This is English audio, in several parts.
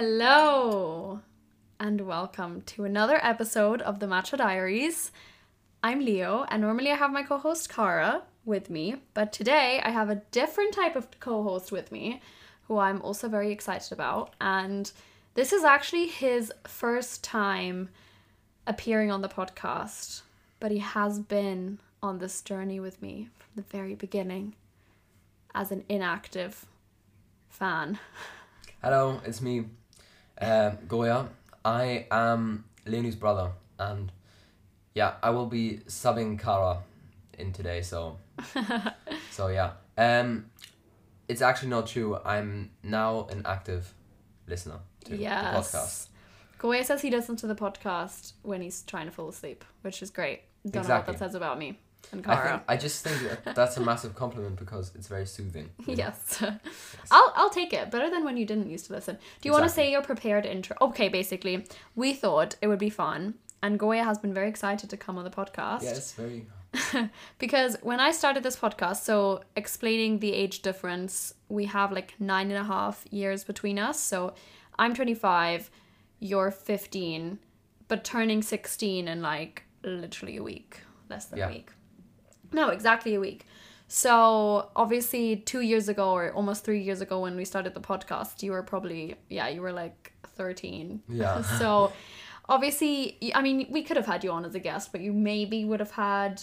Hello, and welcome to another episode of the Matcha Diaries. I'm Leo, and normally I have my co host Cara with me, but today I have a different type of co host with me who I'm also very excited about. And this is actually his first time appearing on the podcast, but he has been on this journey with me from the very beginning as an inactive fan. Hello, it's me, uh, Goya. I am Leonie's brother, and yeah, I will be subbing Cara in today. So, so yeah. Um, it's actually not true. I'm now an active listener to the podcast. Goya says he listens to the podcast when he's trying to fall asleep, which is great. Don't know what that says about me and I, think, I just think that's a massive compliment because it's very soothing. know? Yes. I'll I'll take it. Better than when you didn't used to listen. Do you want to say your prepared intro? Okay, basically, we thought it would be fun, and Goya has been very excited to come on the podcast. It's very. because when I started this podcast, so explaining the age difference, we have like nine and a half years between us. So I'm 25, you're 15, but turning 16 in like literally a week, less than Yeah. a week. No, exactly a week. So obviously, two years ago or almost three years ago when we started the podcast, you were probably yeah, you were like 13. Yeah. so obviously, I mean, we could have had you on as a guest, but you maybe would have had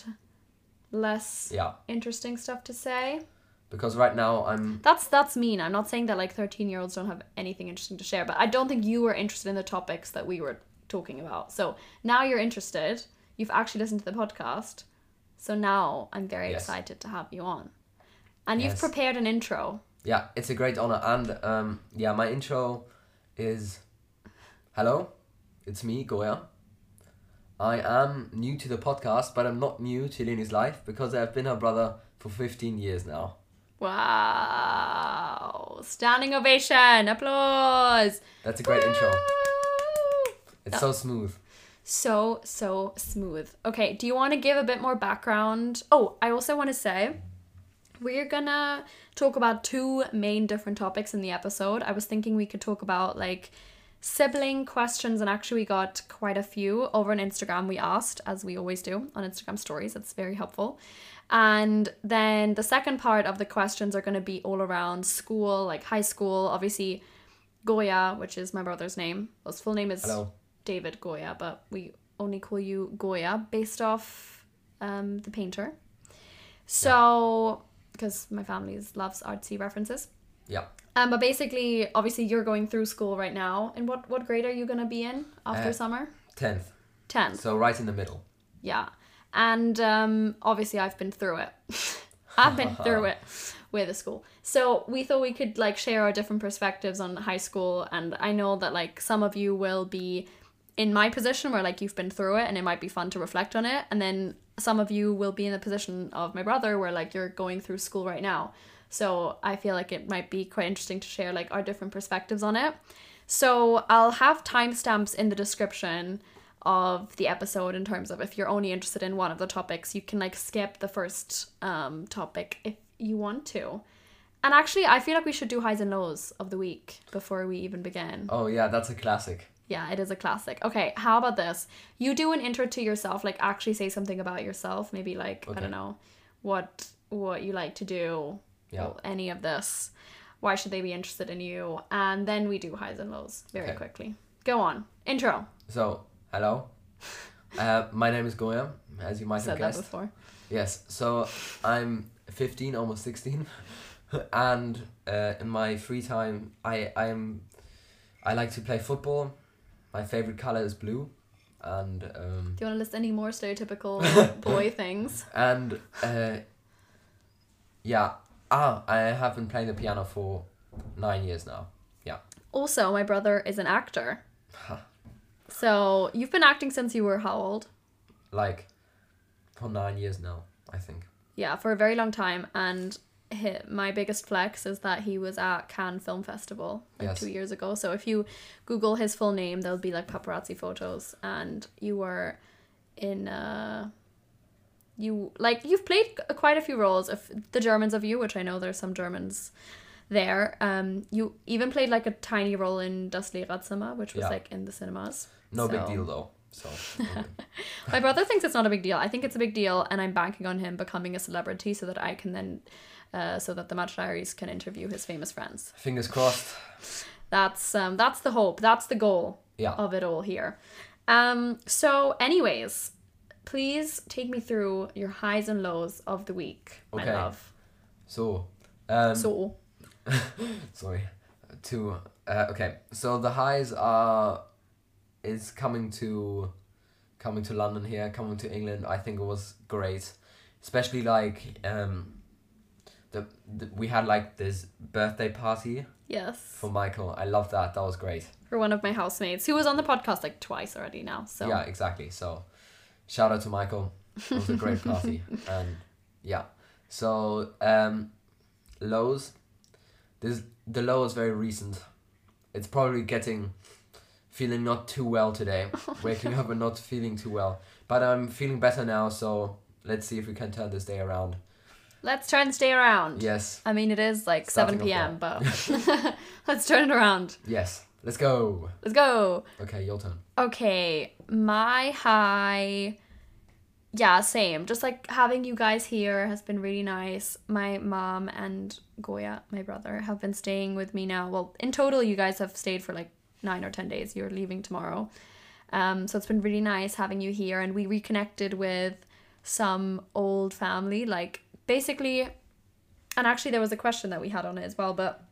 less Yeah, interesting stuff to say. because right now I'm. That's that's mean. I'm not saying that like 13 year olds don't have anything interesting to share, but I don't think you were interested in the topics that we were talking about. So now you're interested. You've actually listened to the podcast. So now I'm very Yes. excited to have you on. And you've prepared an intro. Yeah, it's a great honor, and um, yeah, my intro is, hello, it's me, Goya. I am new to the podcast, but I'm not new to Leonie's life because I've been her brother for 15 years now. Wow. Standing ovation. Applause. That's a great intro. It's so smooth. So, so smooth. Okay, do you want to give a bit more background? Oh, I also want to say we're gonna talk about two main different topics in the episode. I was thinking we could talk about like sibling questions, and actually, we got quite a few over on Instagram. We asked, as we always do on Instagram stories, it's very helpful. And then the second part of the questions are going to be all around school, like high school. Obviously, Goya, which is my brother's name. His full name is Hello. David Goya, but we only call you Goya based off um, the painter. So, because my family loves artsy references. Yeah. Um, but basically, obviously, you're going through school right now. And what what grade are you gonna be in after Uh, summer? 10th. Tenth. So right in the middle. Yeah. And um, obviously, I've been through it. I've been through it with the school. So we thought we could like share our different perspectives on high school. And I know that like some of you will be in my position where like you've been through it and it might be fun to reflect on it. And then some of you will be in the position of my brother where like you're going through school right now. So I feel like it might be quite interesting to share like our different perspectives on it. So I'll have timestamps in the description of the episode in terms of if you're only interested in one of the topics, you can like skip the first um topic if you want to. And actually, I feel like we should do highs and lows of the week before we even begin. Oh yeah, that's a classic. Yeah, it is a classic. Okay, how about this? You do an intro to yourself, like actually say something about yourself, maybe like I don't know, what what you like to do, Yeah. any of this. Why should they be interested in you? And then we do highs and lows very Okay. quickly. Go on. Intro. So, hello. Uh, my name is Goya, as you might Said have that guessed. before. Yes, so I'm 15, almost 16, and uh, in my free time, I I am I like to play football. My favorite color is blue, and um, Do you want to list any more stereotypical boy things? and uh, yeah, ah, I have been playing the piano for nine years now. Yeah, Also, my brother is an actor. So you've been acting since you were how old? like for nine years now, I think. Yeah, for a very long time. And hi my biggest flex is that he was at Cannes Film Festival like Yes. two years ago. So if you Google his full name, there'll be like paparazzi photos, and you were in. Uh, you like you've played quite a few roles of the Germans of you, which I know there's some Germans there. Um, you even played like a tiny role in Das Lehrerzimmer, which was Yeah. like in the cinemas. No big deal though. So My brother thinks it's not a big deal. I think it's a big deal, and I'm banking on him becoming a celebrity so that I can then, uh, so that the Matcha Diaries can interview his famous friends. fingers crossed. That's um, that's the hope. That's the goal Yeah. of it all here. Um, so, anyways, please take me through your highs and lows of the week, my Okay. love. So um So, sorry. To uh, okay. So the highs are is coming to coming to London here, coming to England. I think it was great. Especially like um the, the we had like this birthday party yes, for Michael. I love that. That was great. for one of my housemates who was on the podcast like twice already now. So, Yeah, exactly. So, shout out to Michael. It was a great party, and yeah. So, um, lows. This the low is very recent. It's probably getting, feeling not too well today. Waking up and not feeling too well, but I'm feeling better now. So let's see if we can turn this day around. Let's try and stay around. Yes, I mean, it is like 7 Starting off p.m., but let's turn it around. yes. Let's go. Let's go. Okay, your turn. Okay, my high. Yeah, same. Just like having you guys here has been really nice. My mom and Goya, my brother, have been staying with me now. Well, in total, you guys have stayed for like nine or 10 days. You're leaving tomorrow. Um, so it's been really nice having you here. And we reconnected with some old family. Like, basically, and actually, there was a question that we had on it as well, but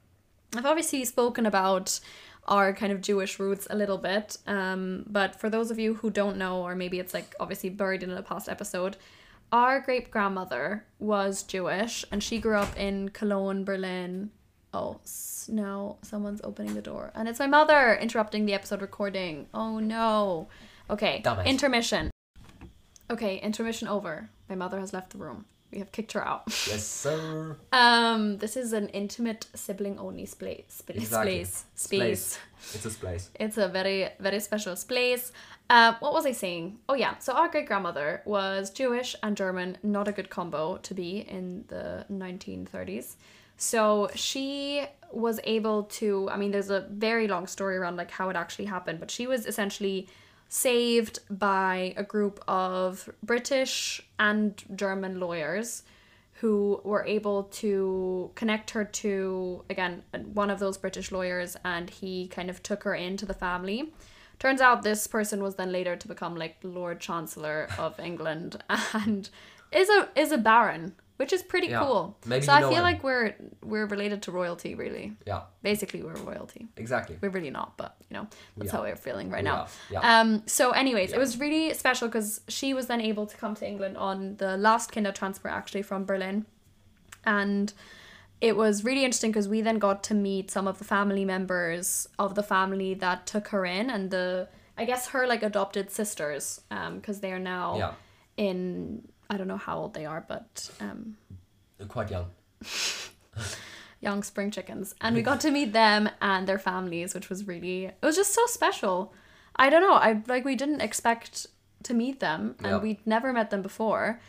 I've obviously spoken about our kind of Jewish roots a little bit. Um, but for those of you who don't know, or maybe it's like obviously buried in a past episode, our great grandmother was Jewish and she grew up in Cologne, Berlin. Oh, s- no, someone's opening the door. And it's my mother interrupting the episode recording. Oh no. Okay, it. intermission. Okay, intermission over. My mother has left the room. We have kicked her out. Yes, sir. Um, this is an intimate sibling only space. Space. Exactly. Space. Space. It's a place. It's a very, very special space. Uh, what was I saying? Oh, yeah. So, our great grandmother was Jewish and German, not a good combo to be in the 1930s. So, she was able to, I mean, there's a very long story around like how it actually happened, but she was essentially saved by a group of British and German lawyers who were able to connect her to again one of those British lawyers and he kind of took her into the family. Turns out this person was then later to become like Lord Chancellor of England and is a is a baron, which is pretty Yeah. cool. Maybe so I feel him. like we're we're related to royalty really. Yeah, Basically we're royalty. exactly. We're really not, but you know, that's Yeah. how we're feeling right now. yeah. Um, so, anyways, it was really special because she was then able to come to England on the last Kindertransport actually from Berlin. And it was really interesting because we then got to meet some of the family members of the family that took her in and the, I guess, her like adopted sisters, um because they are now Yeah, in, I don't know how old they are, but um, They're quite young. young spring chickens. And we got to meet them and their families which was really it was just so special. I don't know. I like we didn't expect to meet them and Yeah. we'd never met them before.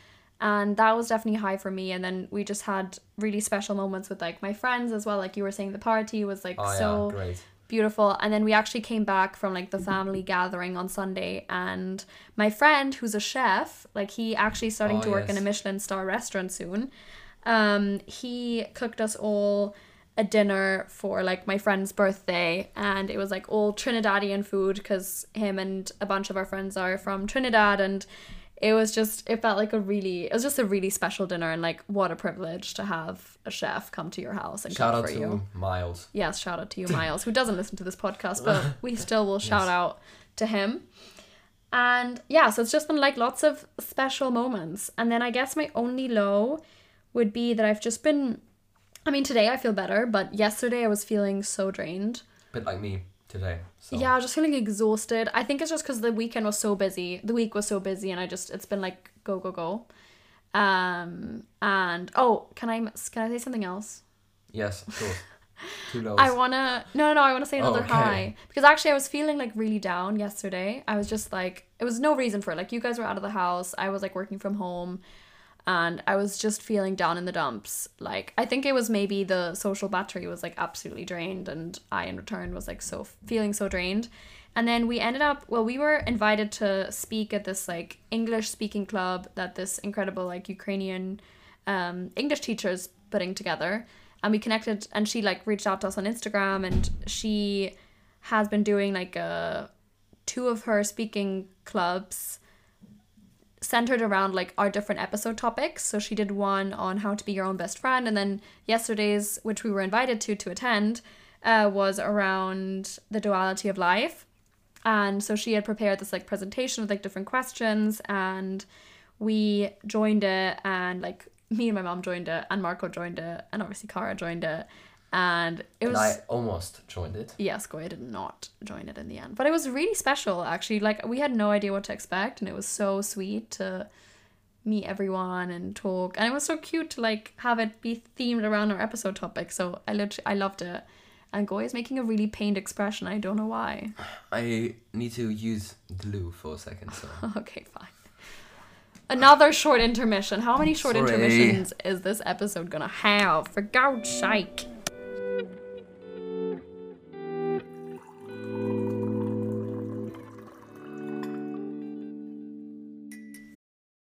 And that was definitely high for me. And then we just had really special moments with like my friends as well. Like you were saying the party was like Oh so yeah, great. Beautiful. And then we actually came back from like the family gathering on sunday and my friend who's a chef like he actually starting Oh, to work in a michelin star restaurant soon. Um he cooked us all a dinner for like my friend's birthday and it was like all trinidadian food because him and a bunch of our friends are from trinidad and it was just it felt like a really it was just a really special dinner and like what a privilege to have a chef come to your house and Shout cook out for to you Miles. yes, shout out to you, Miles, who doesn't listen to this podcast, but we still will shout Yes. out to him. And yeah, so it's just been like lots of special moments. And then I guess my only low would be that I've just been, I mean, today I feel better, but yesterday I was feeling so drained. Bit like me today. So. Yeah, I was just feeling exhausted. I think it's just because the weekend was so busy. The week was so busy, and I just, it's been like go, go, go. Um, and oh, can I, can I say something else? Yes, of course. Two lows. I wanna no no no I wanna say another okay. high because actually I was feeling like really down yesterday. I was just like it was no reason for it. Like you guys were out of the house. I was like working from home. And I was just feeling down in the dumps. Like I think it was maybe the social battery was like absolutely drained, and I in return was like so feeling so drained. And then we ended up well, we were invited to speak at this like English speaking club that this incredible like Ukrainian um, English teachers putting together, and we connected. And she like reached out to us on Instagram, and she has been doing like a two of her speaking clubs centered around like our different episode topics. So she did one on how to be your own best friend, and then yesterday's, which we were invited to to attend, uh, was around the duality of life. And so she had prepared this like presentation with like different questions, and we joined it, and like me and my mom joined it, and Marco joined it, and obviously Cara joined it, and it And was I almost joined it. yes, Goya did not join it in the end. But it was really special actually. Like we had no idea what to expect and it was so sweet to meet everyone and talk. And it was so cute to like have it be themed around our episode topic. So I literally I loved it. And Goya is making a really pained expression. I don't know why. I need to use glue for a second. So okay, fine. Another short intermission. How many short Sorry. intermissions is this episode gonna have? For God's sake.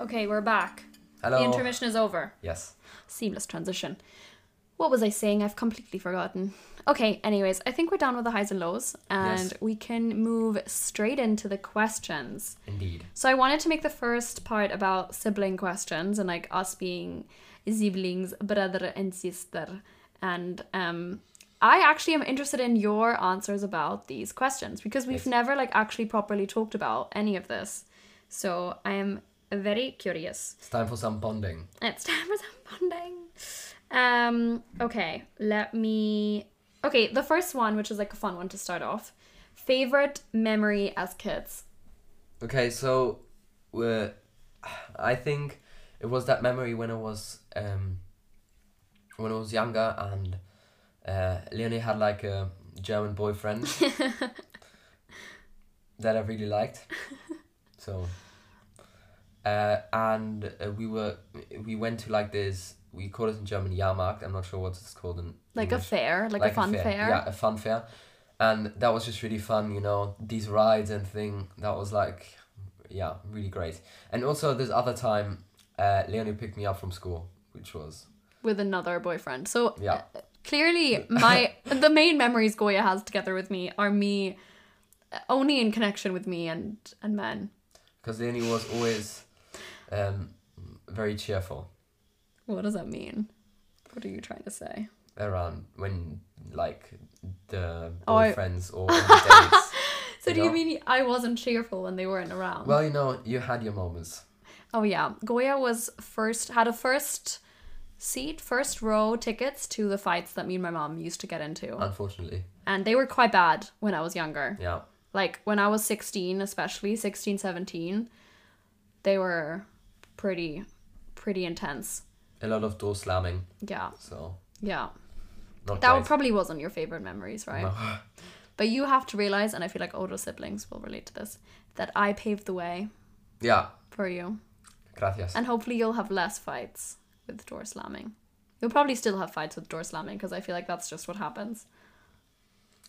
Okay, we're back. hello. The intermission is over. Yes. Seamless transition. What was I saying? I've completely forgotten. Okay, anyways, I think we're done with the highs and lows and Yes. we can move straight into the questions. Indeed. So I wanted to make the first part about sibling questions and like us being siblings, brother and sister. And um I actually am interested in your answers about these questions because we've Yes. never like actually properly talked about any of this. So I am very curious. It's time for some bonding. It's time for some bonding. Um, okay, let me. Okay, the first one, which is like a fun one to start off. Favorite memory as kids. Okay, so uh, I think it was that memory when I was um, when I was younger and uh, Leonie had like a German boyfriend that I really liked. So uh, and uh, we were we went to like this we call it in German Jahrmarkt. I'm not sure what it's called in Like a fair, like, a fun fair. Yeah, a fun fair. And that was just really fun, you know, these rides and thing. That was like, yeah, really great. And also this other time, uh, Leonie picked me up from school, which was, With another boyfriend. So yeah. uh, clearly, my the main memories Goya has together with me are me uh, only in connection with me and and men. Because Leonie was always um, very cheerful What does that mean? What are you trying to say? around when, like, the Oh, I- or dates. So You do you mean I wasn't cheerful when they weren't around? Well, you know, you had your moments. Oh yeah, Goya was first had a first seat, first row tickets to the fights that me and my mom used to get into, Unfortunately. and they were quite bad when I was younger. Yeah. Like when I was 16, especially 16, 17, they were pretty pretty intense. A lot of door slamming. Yeah, So yeah. That great. probably wasn't your favorite memories, right? No. But you have to realize, and I feel like older siblings will relate to this, that I paved the way yeah. for you. Gracias. And hopefully you'll have less fights with door slamming. You'll probably still have fights with door slamming because I feel like that's just what happens.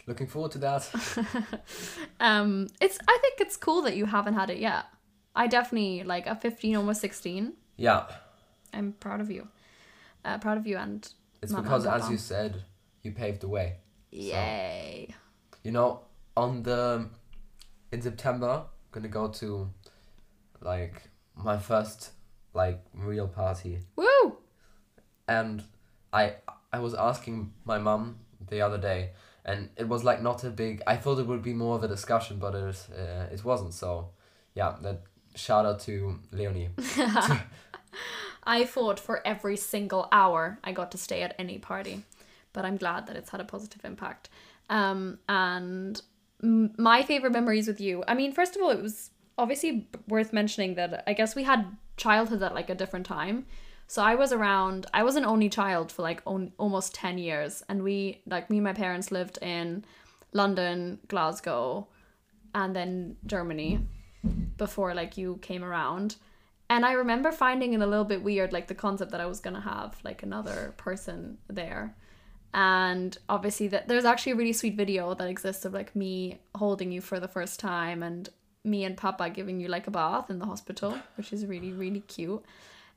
Looking forward to that. Um, it's I think it's cool that you haven't had it yet. I definitely like at 15, almost 16. yeah. I'm proud of you. Uh, proud of you and It's Mama because, and as you said, you paved the way. Yay. You know, on the in September, I'm gonna go to like my first like real party, Woo! and I I was asking my mum the other day, and it was like not a big. I thought it would be more of a discussion, but it uh, it wasn't. So, yeah, that shout out to Leonie. I fought for every single hour I got to stay at any party, but I'm glad that it's had a positive impact. Um, and m- my favorite memories with you. I mean, first of all, it was obviously worth mentioning that I guess we had childhood at like a different time. So I was around. I was an only child for like on, almost ten years, and we like me and my parents lived in London, Glasgow, and then Germany before like you came around. And I remember finding it a little bit weird, like the concept that I was gonna have like another person there. And obviously that there's actually a really sweet video that exists of like me holding you for the first time and me and Papa giving you like a bath in the hospital, which is really, really cute.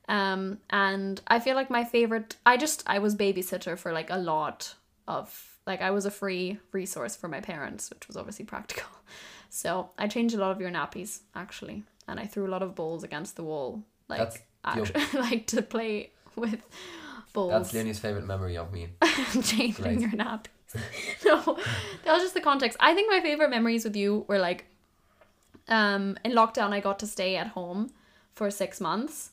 Um, and I feel like my favorite I just I was babysitter for like a lot of like I was a free resource for my parents, which was obviously practical. So I changed a lot of your nappies actually, and I threw a lot of balls against the wall, like actually, like to play with balls, That's Leonie's favorite memory of me. changing Great. your nappies. no, that was just the context. I think my favorite memories with you were like, um, in lockdown I got to stay at home for six months.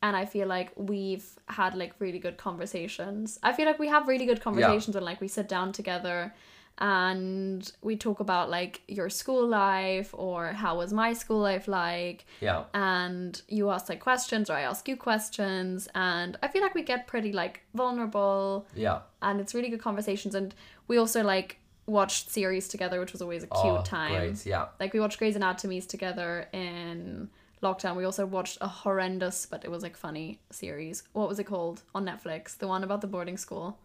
And I feel like we've had like really good conversations. I feel like we have really good conversations when like we sit down together and we talk about like your school life or how was my school life like? Yeah. and you ask like questions or I ask you questions. And I feel like we get pretty like vulnerable. Yeah. and it's really good conversations. And we also like watched series together which was always a cute Oh, time. Great. Yeah. like we watched Grey's Anatomy together in lockdown. We also watched a horrendous but it was like funny series. What was it called on Netflix? The one about the boarding school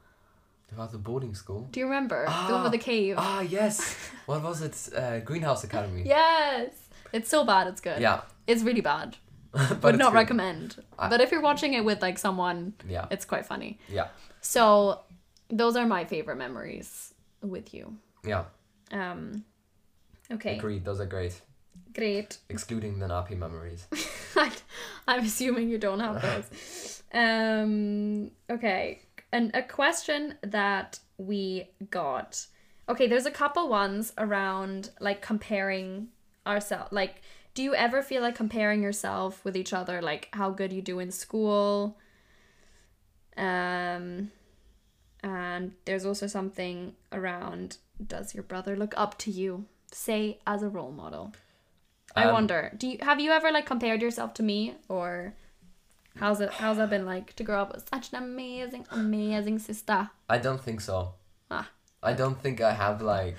About the boarding school. do you remember the one with the cave Ah, yes. what was it? Uh, Greenhouse Academy. yes it's so bad it's good Yeah. it's really bad but would not good. recommend but if you're watching it with like someone Yeah. it's quite funny Yeah. so those are my favorite memories with you Yeah. um okay Agreed. Those are great. great Excluding the nappy memories. i'm assuming you don't have those um okay and a question that we got. Okay there's a couple ones around like comparing ourselves. Like do you ever feel like comparing yourself with each other? Like how good you do in school? Um and there's also something around does your brother look up to you? Say as a role model. I Um, wonder do you have you ever like compared yourself to me or how's it how's that been like to grow up with such an amazing amazing sister I don't think so. Ah. I don't think I have like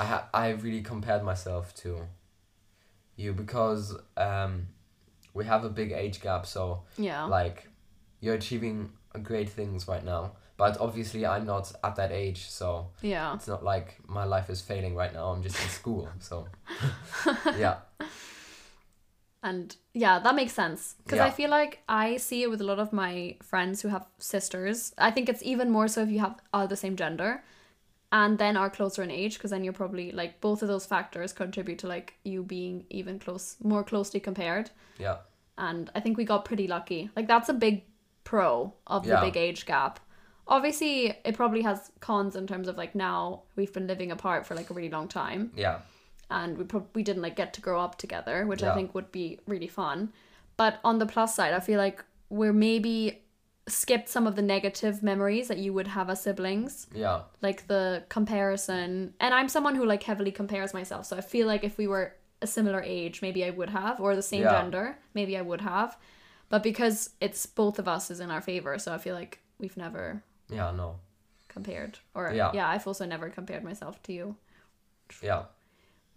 I ha- I really compared myself to you because um we have a big age gap so yeah like you're achieving great things right now but obviously I'm not at that age so yeah it's not like my life is failing right now I'm just in school so yeah And yeah, that makes sense. Because I feel like I see it with a lot of my friends who have sisters. I think it's even more so if you have are the same gender and then are closer in age, because then you're probably like both of those factors contribute to like you being even close, more closely compared. yeah And I think we got pretty lucky. Like that's a big pro of the Yeah. big age gap. Obviously, it probably has cons in terms of like now we've been living apart for like a really long time yeah and we prob- we didn't like get to grow up together, which I think would be really fun. But on the plus side, I feel like we're maybe skipped some of the negative memories that you would have as siblings, yeah like the comparison. And I'm someone who like heavily compares myself, so I feel like if we were a similar age, maybe I would have, or the same Yeah. gender, maybe I would have. But because it's both of us is in our favor, so I feel like we've never Yeah, no. compared. Or Yeah. yeah, I've also never compared myself to you, Yeah.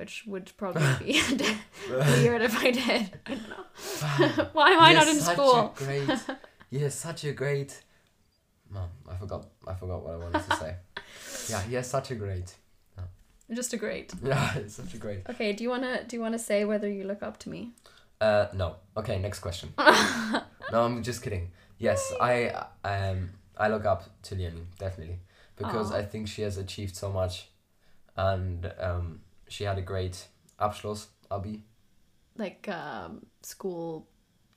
Which would probably be weird if I did. I don't know. Why am I not You're in such school? A great, you're such a great. No, I forgot. I forgot what I wanted to say. yeah, you're such a great. Just a great. Yeah, it's such a great. Okay, do you wanna do you wanna say whether you look up to me? Uh, no. Okay, next question. no, I'm just kidding. Yes, I um I look up to Leonie definitely because Aw. I think she has achieved so much, and um she had a great Abschluss, Abi, Like um, school.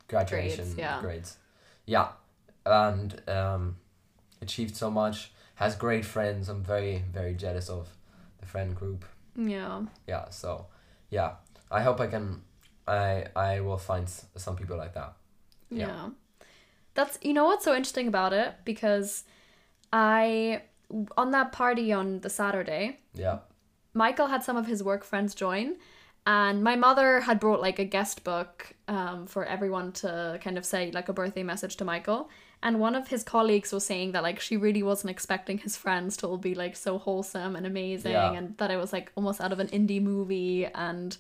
graduation Grades, yeah. grades. Yeah, and um, achieved so much. Has great friends. I'm very very jealous of the friend group. Yeah. Yeah, so yeah, I hope I can. I I will find some people like that. Yeah. Yeah. That's you know what's so interesting about it because I on that party on the Saturday, Yeah. Michael had some of his work friends join and my mother had brought like a guest book um, for everyone to kind of say like a birthday message to Michael. And one of his colleagues was saying that like she really wasn't expecting his friends to all be like so wholesome and amazing Yeah. and that it was like almost out of an indie movie. And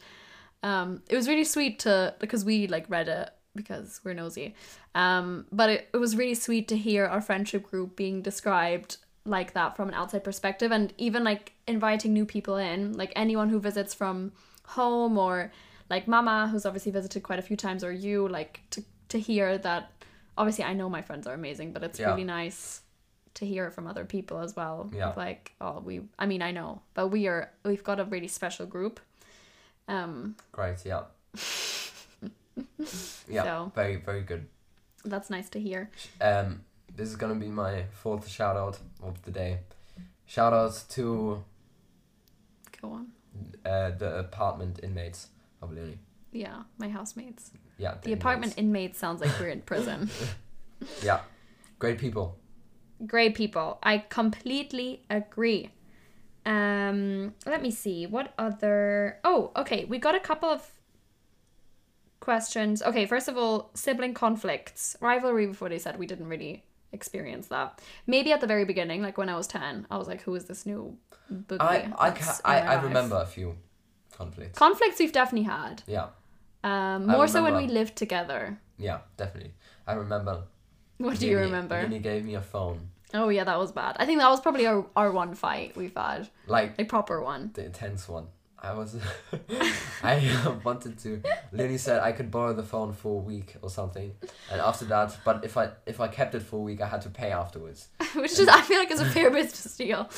um, it was really sweet to because we like read it because we're nosy. Um, but it, it was really sweet to hear our friendship group being described like that from an outside perspective and even like inviting new people in like anyone who visits from home or like mama who's obviously visited quite a few times or you like to, to hear that obviously i know my friends are amazing but it's Yeah. really nice to hear it from other people as well Yeah. Like oh we i mean i know but we are we've got a really special group um Great. Yeah. yeah. So- Very very good. that's nice to hear Um, this is gonna be my fourth shout out of the day. Shout out to go on uh, the apartment inmates of Leonie. yeah my housemates Yeah. the apartment inmates sounds like we're in prison Yeah. Great people. great people i completely agree um let me see what other oh okay we got a couple of questions okay first of all sibling conflicts rivalry before they said we didn't really experience that maybe at the very beginning like when i was 10 i was like who is this new boogie I I ca- I, I remember a few conflicts. conflicts we've definitely had yeah. um more so when we lived together Yeah. Definitely. I remember. what do you remember Leonie gave me a phone. oh yeah that was bad i think that was probably our, our one fight we've had Like a proper one the intense one. I was, I uh, wanted to. Lily said I could borrow the phone for a week or something, and after that, but if I if I kept it for a week, I had to pay afterwards. which is I feel like is a fair business deal.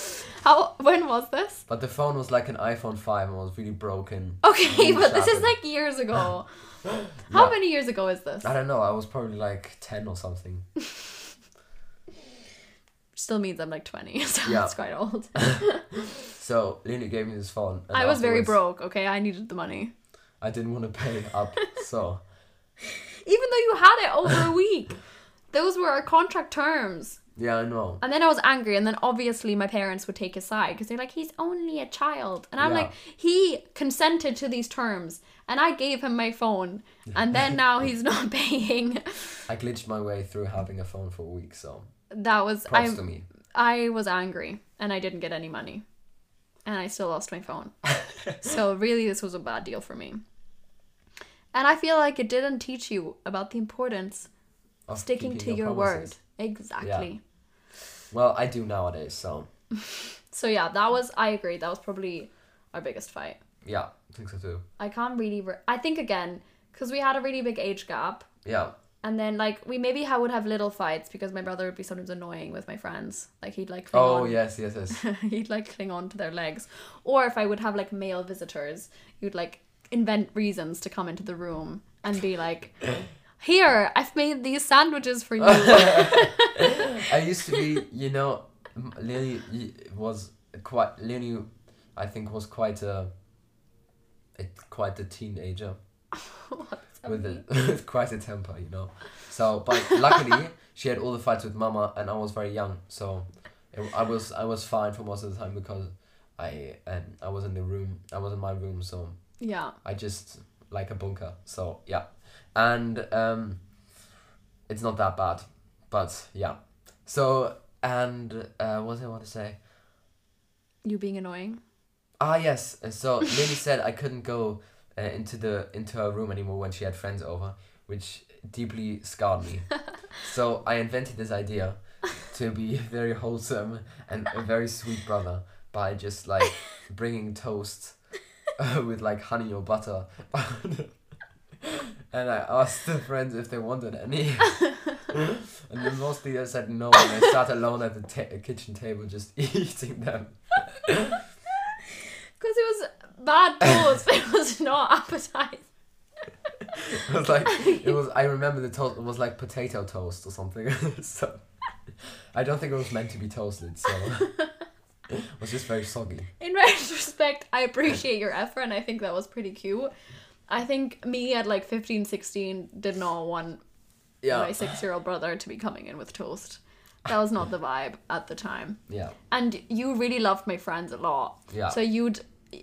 How when was this? But the phone was like an iPhone five and was really broken. Okay, really but this is like years ago. How Yeah. many years ago is this? I don't know. I was probably like ten or something. Still means I'm like twenty, so Yeah. it's quite old. So Lily gave me this phone. and I was very broke. Okay, I needed the money, I didn't want to pay it up, so even though you had it over a week. Those were our contract terms. yeah, I know. And then I was angry, and then obviously my parents would take his side because they're like, he's only a child. And I'm Yeah. like, he consented to these terms, and I gave him my phone, and then now he's not paying. I glitched my way through having a phone for a week, so That was props I. to me. I was angry, and I didn't get any money, and I still lost my phone. so really, this was a bad deal for me. And I feel like it didn't teach you about the importance Of sticking to your promises. word. Exactly. Well, I do nowadays, so So yeah, that was I agree. That was probably our biggest fight. yeah, I think so too. I can't really. Re- I think again because we had a really big age gap, Yeah, and then like we maybe ha- would have little fights because my brother would be sometimes annoying with my friends. Like he'd like cling Oh on. yes, yes, yes. he'd like cling on to their legs, or if I would have like male visitors, you'd like invent reasons to come into the room and be like. Here, I've made these sandwiches for you. I used to be, you know, m- Leonie y- was quite Leonie, I think was quite a, a quite a teenager with a, with quite a temper, you know. So, but luckily she had all the fights with Mama, and I was very young, so it, I was I was fine for most of the time because I and I was in the room, I was in my room, so yeah. I just like a bunker. So yeah, and um, it's not that bad, but yeah. So and uh, what did I want to say? You being annoying. Ah yes. So Lily said I couldn't go uh, into the into her room anymore when she had friends over, which deeply scarred me. so I invented this idea to be very wholesome and a very sweet brother by just like bringing toast uh, with like honey or butter. and I asked the friends if they wanted any. and then mostly they said no, and I sat alone at the ta- kitchen table just eating them. Because it was bad toast, it was not appetizing. It was like it was. I remember the toast. It was like potato toast or something. so I don't think it was meant to be toasted. So it was just very soggy. In retrospect, I appreciate your effort and I think that was pretty cute. I think me at like 15, 16 did not want Yeah. my six year old brother to be coming in with toast. That was not the vibe at the time. Yeah. And you really loved my friends a lot. Yeah. So you'd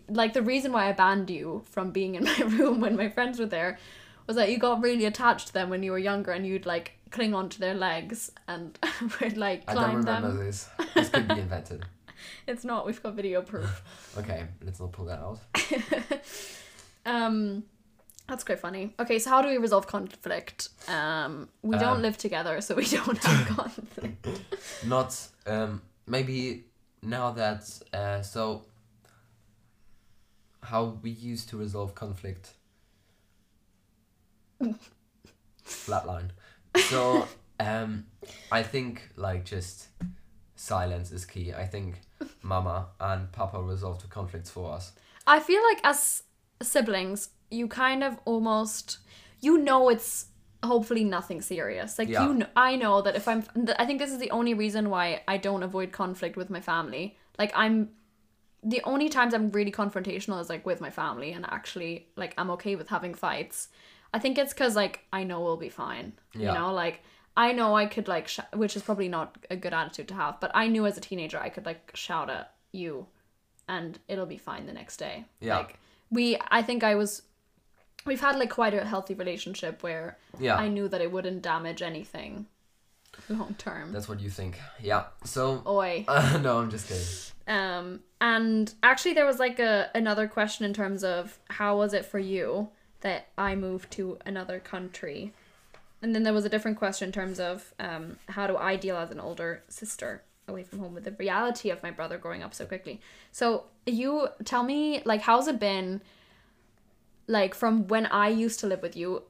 like the reason why I banned you from being in my room when my friends were there was that you got really attached to them when you were younger and you'd like cling onto their legs and would like climb I don't remember them. this. This could be invented. It's not, we've got video proof. Okay, let's not pull that out. Um, that's quite funny. Okay, so how do we resolve conflict? Um, we don't Um, live together, so we don't have conflict. Not um maybe now that uh so how we used to resolve conflict. Flatline. So um I think like just silence is key. I think Mama and Papa resolved the conflicts for us. I feel like as siblings, you kind of almost you know it's hopefully nothing serious. Like Yeah. you, kn- I know that if I'm, I think this is the only reason why I don't avoid conflict with my family. Like I'm, the only times I'm really confrontational is like with my family, and actually like I'm okay with having fights. I think it's because like I know we'll be fine. Yeah. You know, like I know I could like, sh- which is probably not a good attitude to have, but I knew as a teenager I could like shout at you, and it'll be fine the next day. Yeah. Like we, I think I was. We've had like quite a healthy relationship where Yeah. I knew that it wouldn't damage anything long term. That's what you think. Yeah. So Oi. uh, no, I'm just kidding. Um, and actually, there was like a another question in terms of how was it for you that I moved to another country, and then there was a different question in terms of um, how do I deal as an older sister away from home with the reality of my brother growing up so quickly. So you tell me like how's it been, like from when I used to live with you.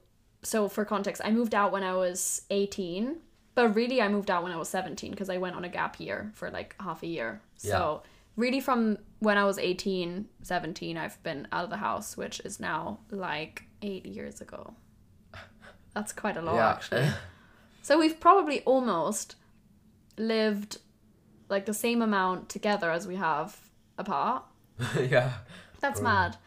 So for context, I moved out when I was eighteen. But really, I moved out when I was 17 because I went on a gap year for like half a year. So, really, from when I was 18, 17, I've been out of the house, which is now like eight years ago. That's quite a lot, Yeah. actually. So, we've probably almost lived like the same amount together as we have apart. yeah. That's mad.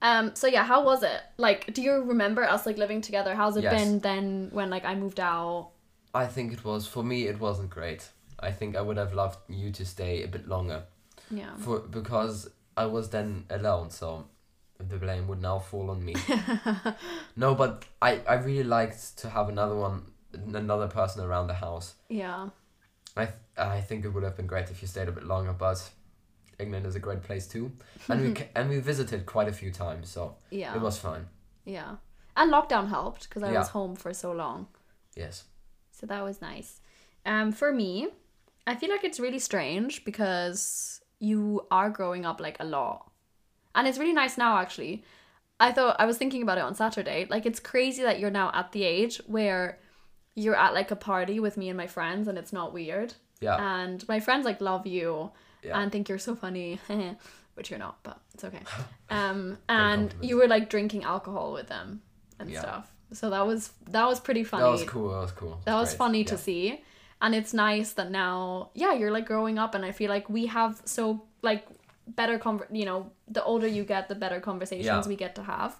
Um, so yeah, how was it? Like, do you remember us like living together? How's it Yes. been then when like I moved out? I think it was for me. It wasn't great. I think I would have loved you to stay a bit longer, Yeah. for because I was then alone. So the blame would now fall on me. no, but I I really liked to have another one, another person around the house. Yeah. I th- I think it would have been great if you stayed a bit longer, but England is a great place too, and we ca- and we visited quite a few times, so Yeah. it was fine. Yeah. And lockdown helped because I was home for so long. Yes. So that was nice. Um, for me, I feel like it's really strange because you are growing up like a lot. And it's really nice now actually. I thought I was thinking about it on Saturday. Like it's crazy that you're now at the age where you're at like a party with me and my friends and it's not weird. Yeah. And my friends like love you Yeah. and think you're so funny, which you're not, but it's okay. Um, and you were like drinking alcohol with them and Yeah. stuff. So that was that was pretty funny. That was cool. That was cool. That was great, funny to see. And it's nice that now, yeah, you're like growing up, and I feel like we have so like better conver- you know, the older you get, the better conversations Yeah. we get to have.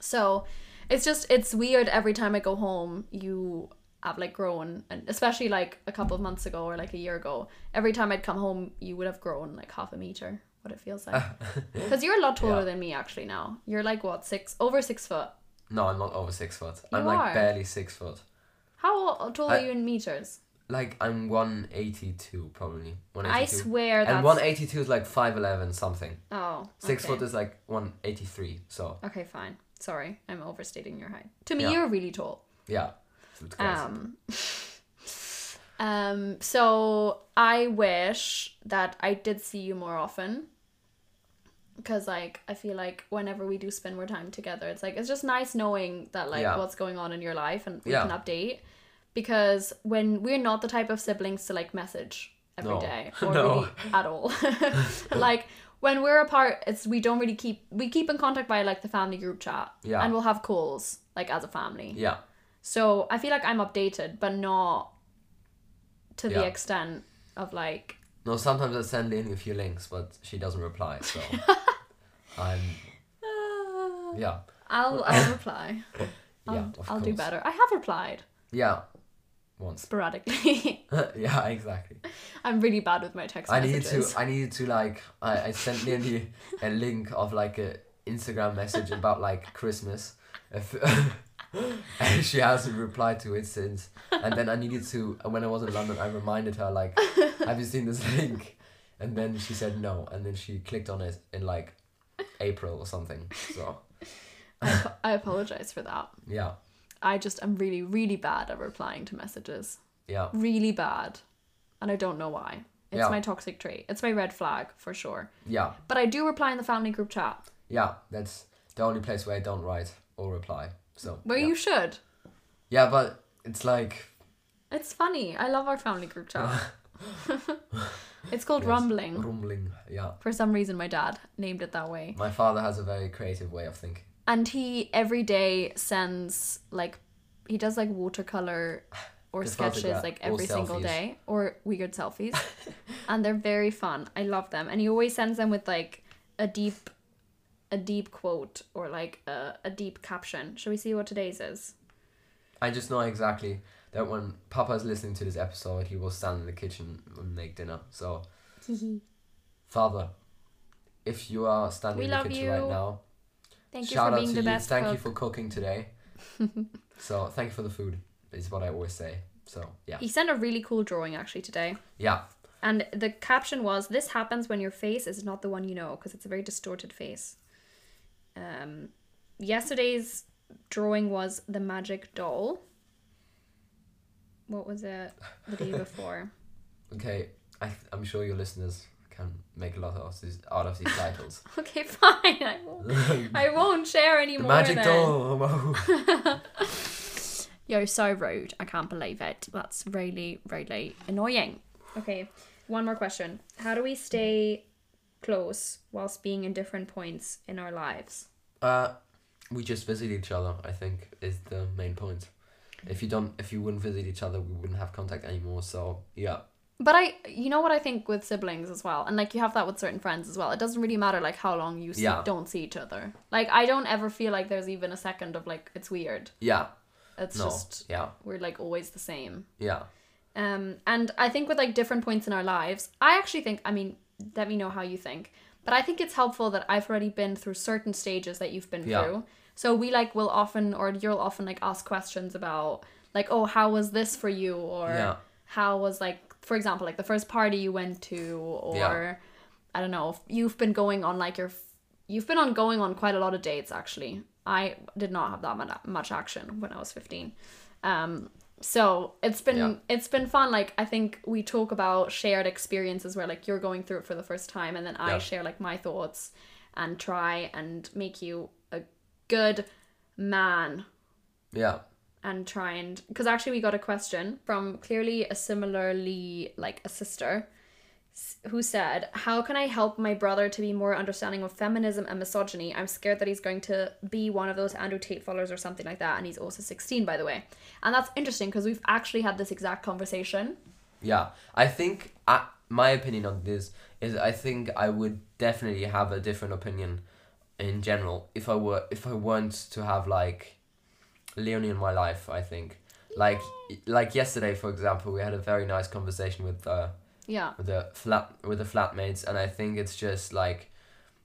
So it's just it's weird every time I go home, you have like grown, and especially like a couple of months ago or like a year ago, every time I'd come home, you would have grown like half a meter. What it feels like, because you're a lot taller Yeah. than me actually now. You're like what six over six foot. No, I'm not over six foot. I'm like are. barely six foot. How tall I- are you in meters? Like I'm one eighty two probably. One I eighty two. swear And one eighty two is like five eleven something. oh Six okay. foot is like one eighty three. So Okay, fine. Sorry, I'm overstating your height. To me, Yeah. you're really tall. yeah. So it's crazy. Um, um. So I wish that I did see you more often. Because like I feel like whenever we do spend more time together, it's like it's just nice knowing that like Yeah. what's going on in your life and we Yeah. can update. Because when we're not the type of siblings to like message every No. day or No. really at all. like when we're apart, it's we don't really keep we keep in contact by like the family group chat. Yeah. And we'll have calls like as a family. yeah. So I feel like I'm updated, but not to the extent of like No, sometimes I send Leonie a few links, but she doesn't reply. So I'm uh, yeah I'll I'll reply. I'll, yeah. Of I'll course. do better. I have replied Yeah. Once. sporadically. yeah, exactly. I'm really bad with my text I needed to I needed to like I, I sent Leonie a link of like a Instagram message about like Christmas. If, and she hasn't replied to it since. And then I needed to when I was in London I reminded her like have you seen this link? And then she said no and then she clicked on it in like April or something. So I, I apologize for that. yeah. I just am really really bad at replying to messages. Yeah. Really bad, and I don't know why. It's Yeah. my toxic trait. It's my red flag for sure. Yeah. But I do reply in the family group chat, Yeah. That's the only place where I don't write or reply. So where yeah. you should. Yeah, but it's like It's funny. I love our family group chat. it's called yes, Rumbling. Rumbling, yeah. For some reason, my dad named it that way. My father has a very creative way of thinking. And he every day sends like he does like watercolor or The sketches like every single day or weird selfies. and they're very fun. I love them. And he always sends them with like a deep a deep quote or like a, a deep caption. Shall we see what today's is? I just know exactly that when Papa's listening to this episode, he will stand in the kitchen and make dinner. So, Father, if you are standing We in the kitchen you. right now, Thank you shout for out being to the you. best Thank you for cooking today. so, thank you for the food. Is what I always say. So, yeah, He sent a really cool drawing actually today. yeah, And the caption was, "This happens when your face is not the one you know, because it's a very distorted face." Um, yesterday's drawing was the magic doll. What was it the day before? okay. I, I'm sure your listeners can make a lot of these out of these titles. okay, fine. I won't. I won't share the anymore. magic then. doll. Yo, so rude. I can't believe it. That's really, really annoying. Okay, one more question. How do we stay close whilst being in different points in our lives? Uh, we just visit each other. I think is the main point. If you don't, if you wouldn't visit each other, we wouldn't have contact anymore. So yeah, But I, you know what I think with siblings as well, and like you have that with certain friends as well. It doesn't really matter like how long you see, Yeah. don't see each other. Like I don't ever feel like there's even a second of like it's weird. yeah, It's no, just yeah, we're like always the same. yeah, Um, and I think with like different points in our lives, I actually think, I mean, let me know how you think, but I think it's helpful that I've already been through certain stages that you've been Yeah. through. So we like will often, or you'll often like ask questions about like, oh, how was this for you? Or Yeah. how was like, for example, like the first party you went to, or Yeah. I don't know, if you've been going on like your, you've been on going on quite a lot of dates actually. I did not have that mu- much action when I was 15. Um, so it's been Yeah. it's been fun. Like I think we talk about shared experiences where like you're going through it for the first time, and then I Yeah. share like my thoughts and try and make you a good man yeah, and try and because actually we got a question from clearly a similarly like a sister who said how can i help my brother to be more understanding of feminism and misogyny i'm scared that he's going to be one of those andrew tate followers or something like that and he's also 16 by the way and that's interesting because we've actually had this exact conversation yeah. I think uh, my opinion on this is I think I would definitely have a different opinion in general if I were if I weren't to have like Leonie in my life. I think like like yesterday, for example, we had a very nice conversation with. Uh, yeah with the flat with the flatmates and I think it's just like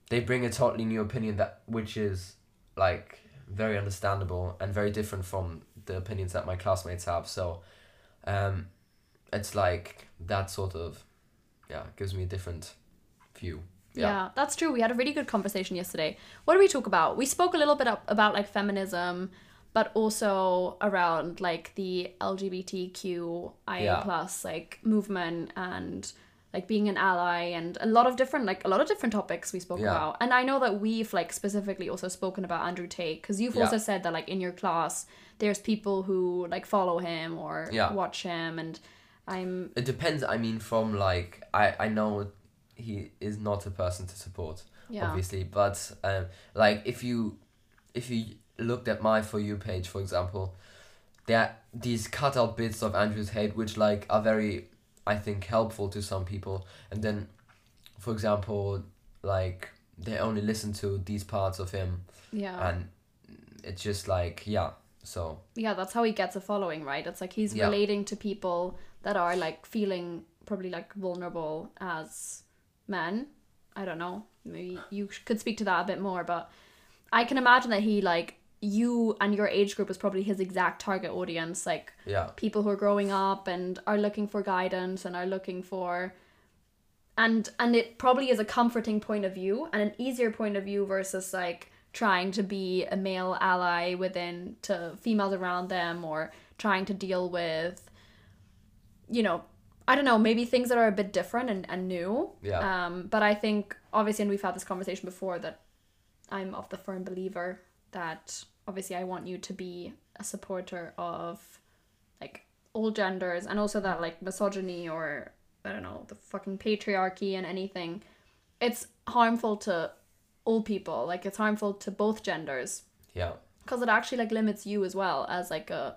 they bring a totally new opinion that which is like very understandable and very different from the opinions that my classmates have. So, um, it's like that sort of, yeah, gives me a different view. Yeah. that's true. We had a really good conversation yesterday. What did we talk about? We spoke a little bit up about like feminism, but also around like the LGBTQIA Yeah. plus like movement and like being an ally and a lot of different like a lot of different topics we spoke Yeah. about. And I know that we've like specifically also spoken about Andrew Tate because you've Yeah. also said that like in your class there's people who like follow him or Yeah. watch him and I'm It depends. I mean, from like I I know he is not a person to support, obviously, but um, like if you if you looked at my for you page, for example, there are these cutout bits of Andrew's Tate which like are very I think helpful to some people, and then, for example, like they only listen to these parts of him, yeah. and it's just like yeah. So yeah, that's how he gets a following, right? It's like he's Yeah. relating to people that are like feeling probably like vulnerable as men. I don't know. Maybe you could speak to that a bit more, but I can imagine that he like you and your age group is probably his exact target audience, like yeah, people who are growing up and are looking for guidance and are looking for and and it probably is a comforting point of view and an easier point of view versus like trying to be a male ally within to females around them or trying to deal with you know i don't know maybe things that are a bit different and, and new Yeah. um but i think obviously and we've had this conversation before that i'm of the firm believer that obviously i want you to be a supporter of like all genders and also that like misogyny or I don't know the fucking patriarchy and anything. It's harmful to all people. Like it's harmful to both genders. Yeah, because it actually like limits you as well as like a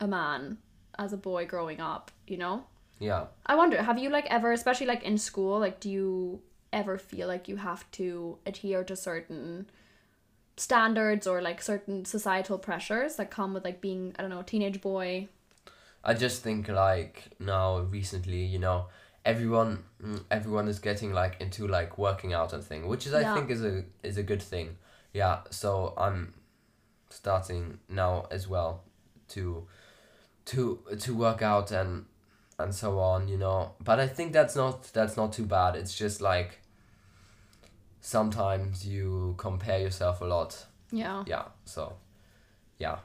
a man as a boy growing up you know? Yeah. I wonder have you like ever especially like in school like do you ever feel like you have to adhere to certain standards or like certain societal pressures that come with like being I don't know a teenage boy I just think like now recently, you know, everyone mm, everyone is getting like into like working out and thing, which is I Yeah. think is a is a good thing. Yeah, so I'm starting now as well to to to work out and and so on, you know. But I think that's not that's not too bad. It's just like sometimes you compare yourself a lot. yeah Yeah, so yeah.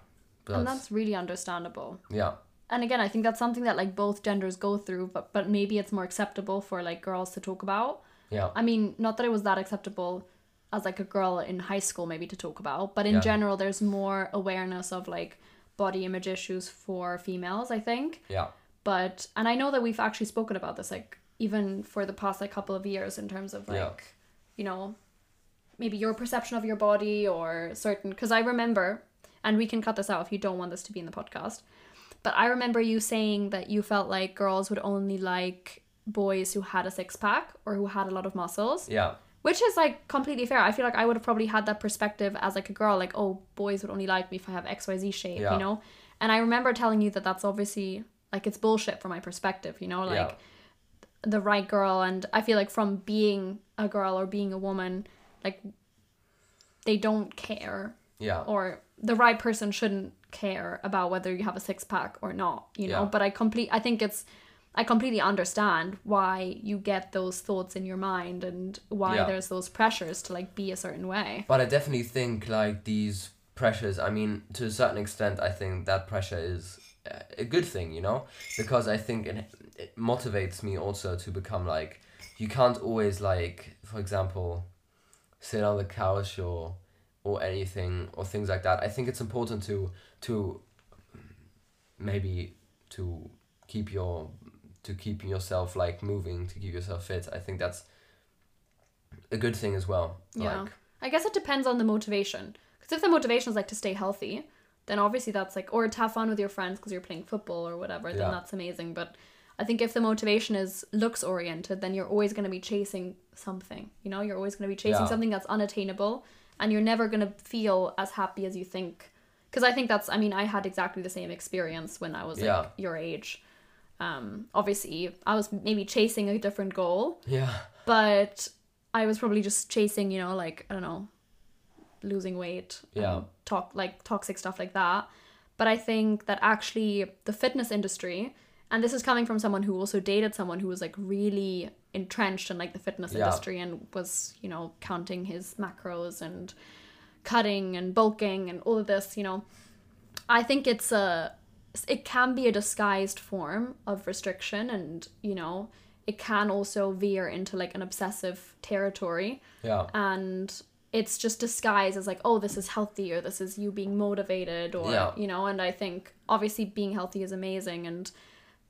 But and that's really understandable yeah. and again i think that's something that like both genders go through but but maybe it's more acceptable for like girls to talk about Yeah. i mean not that it was that acceptable as like a girl in high school maybe to talk about but in Yeah. general there's more awareness of like body image issues for females i think Yeah. but and i know that we've actually spoken about this like even for the past like couple of years in terms of like Yeah. You know maybe your perception of your body or certain because i remember and we can cut this out if you don't want this to be in the podcast but i remember you saying that you felt like girls would only like boys who had a six-pack or who had a lot of muscles Yeah. which is like completely fair i feel like i would have probably had that perspective as like a girl like oh boys would only like me if i have xyz shape Yeah. you know and i remember telling you that that's obviously like it's bullshit from my perspective you know like Yeah. The right girl and i feel like from being a girl or being a woman like they don't care Yeah. or the right person shouldn't care about whether you have a six pack or not you know Yeah. but i complete i think it's i completely understand why you get those thoughts in your mind and why Yeah. there's those pressures to like be a certain way But I definitely think like these pressures. I mean, to a certain extent, I think that pressure is uh, a good thing, you know, because I think it, it motivates me also to become like you can't always like, for example, sit on the couch or or anything or things like that. I think it's important to to maybe to keep your to keep yourself like moving to keep yourself fit. I think that's a good thing as well. yeah Like, i guess it depends on the motivation because if the motivation is like to stay healthy then obviously that's like or to have fun with your friends because you're playing football or whatever then that's amazing but i think if the motivation is looks oriented then you're always going to be chasing something you know you're always going to be chasing Yeah. something that's unattainable and you're never going to feel as happy as you think because i think that's i mean i had exactly the same experience when i was like your age um obviously i was maybe chasing a different goal yeah. but I was probably just chasing, you know, like I don't know, losing weight Yeah. talk like toxic stuff like that but i think that actually the fitness industry and this is coming from someone who also dated someone who was like really entrenched in like the fitness Yeah. industry and was you know counting his macros and cutting and bulking and all of this you know I think it's a it can be a disguised form of restriction and you know it can also veer into like an obsessive territory Yeah. and it's just disguised as like oh this is healthy or this is you being motivated or Yeah. you know and I think obviously being healthy is amazing and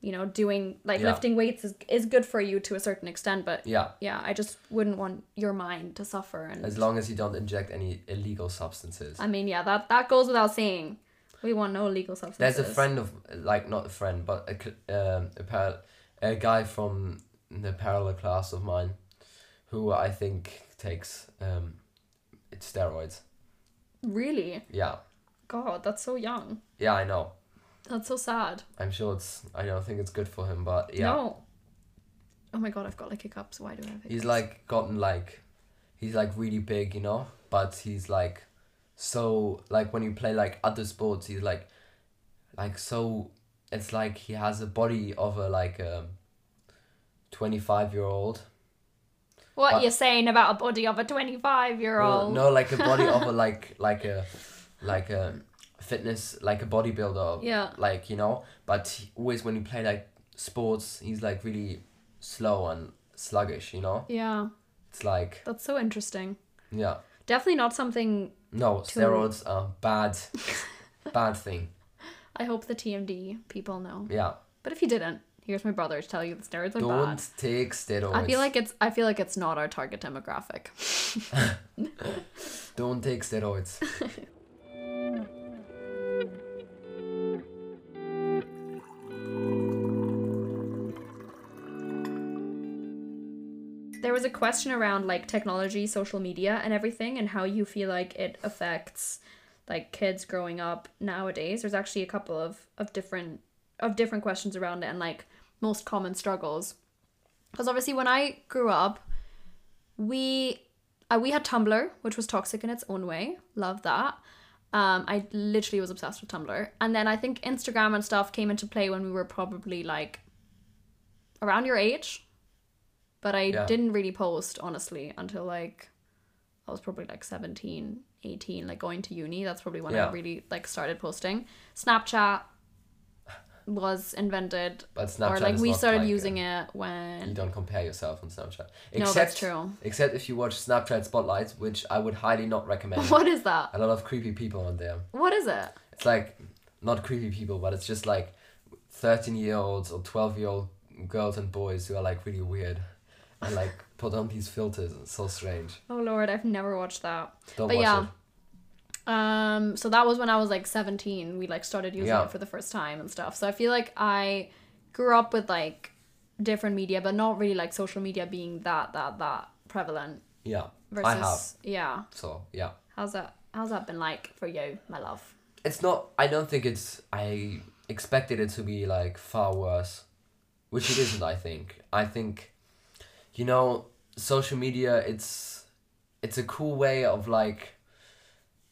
you know doing like Yeah. lifting weights is, is good for you to a certain extent but Yeah. yeah I just wouldn't want your mind to suffer and As long as you don't inject any illegal substances. I mean yeah that that goes without saying we want no illegal substances There's a friend of like not a friend, but a um, a, par- a guy from the parallel class of mine, who I think takes um, it's steroids. really Yeah, God, that's so young. yeah, I know. That's so sad. I'm sure it's. I don't think it's good for him, but yeah, No. Oh my god, I've got like hiccups. Why do I have hiccups? he's like gotten like, he's like really big, you know. But he's like, so like when you play like other sports, he's like, like so. It's like he has a body of a like a. Twenty-five year old. what but- you're saying about a body of a 25 year Well, old? no, like a body of a like like a like a fitness like a bodybuilder. Yeah. Like you know, but he, always when you play like sports, he's like really slow and sluggish. You know, Yeah, it's like that's so interesting. yeah. Definitely not something. No, steroids are bad, bad thing. I hope the TMD people know. Yeah, But if you didn't, here's my brother to tell you that steroids are don't bad. take steroids. I feel like it's. I feel like it's not our target demographic. don't take steroids. there was a question around like technology, social media, and everything, and how you feel like it affects like kids growing up nowadays. There's actually a couple of of different of different questions around it, and like most common struggles. Because obviously, when I grew up, we uh, we had Tumblr, which was toxic in its own way. Love that. Um, I literally was obsessed with Tumblr, and then I think Instagram and stuff came into play when we were probably like around your age but I Yeah. didn't really post honestly until like I was probably like 17, 18, like going to uni. That's probably when I really like started posting. Snapchat was invented But Snapchat or like we started like, using uh, it when You don't compare yourself on Snapchat. No, that's true. Except if you watch Snapchat Spotlight, which I would highly not recommend. What is that? a lot of creepy people on there. What is it? It's like not creepy people, but it's just like thirteen year olds or twelve year old girls and boys who are like really weird and like put on these filters. It's so strange. Oh lord, I've never watched that. Don't but watch yeah. it. Um so that was when I was like 17. We like started using Yeah. it for the first time and stuff. So I feel like I grew up with like different media but not really like social media being that that that prevalent Yeah, versus I have. yeah. So yeah, How's that how's that been like for you, my love? it's not. I don't think it's. I expected it to be like far worse, which it isn't. I think. I think, you know, social media. It's, it's a cool way of like.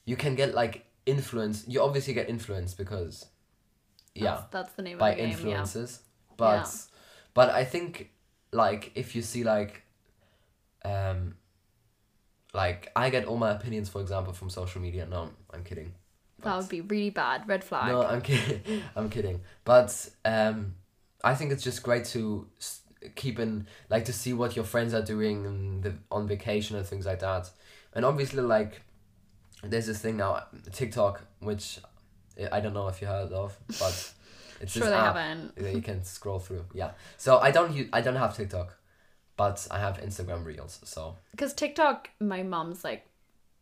You can get like influence. You obviously get influence because. Yeah. That's, that's the name by of the game, influences but Yeah. but i think like if you see like um like i get all my opinions for example from social media no i'm kidding yeah. That would be really bad. Red flag. no i'm kidding i'm kidding but um i think it's just great to s- keep in like to see what your friends are doing and the, on vacation and things like that and obviously like there's this thing now tiktok which i don't know if you heard of but it's Sure this they app haven't. that you can scroll through yeah so i don't use, i don't have tiktok but i have instagram reels so Because TikTok, my mom's like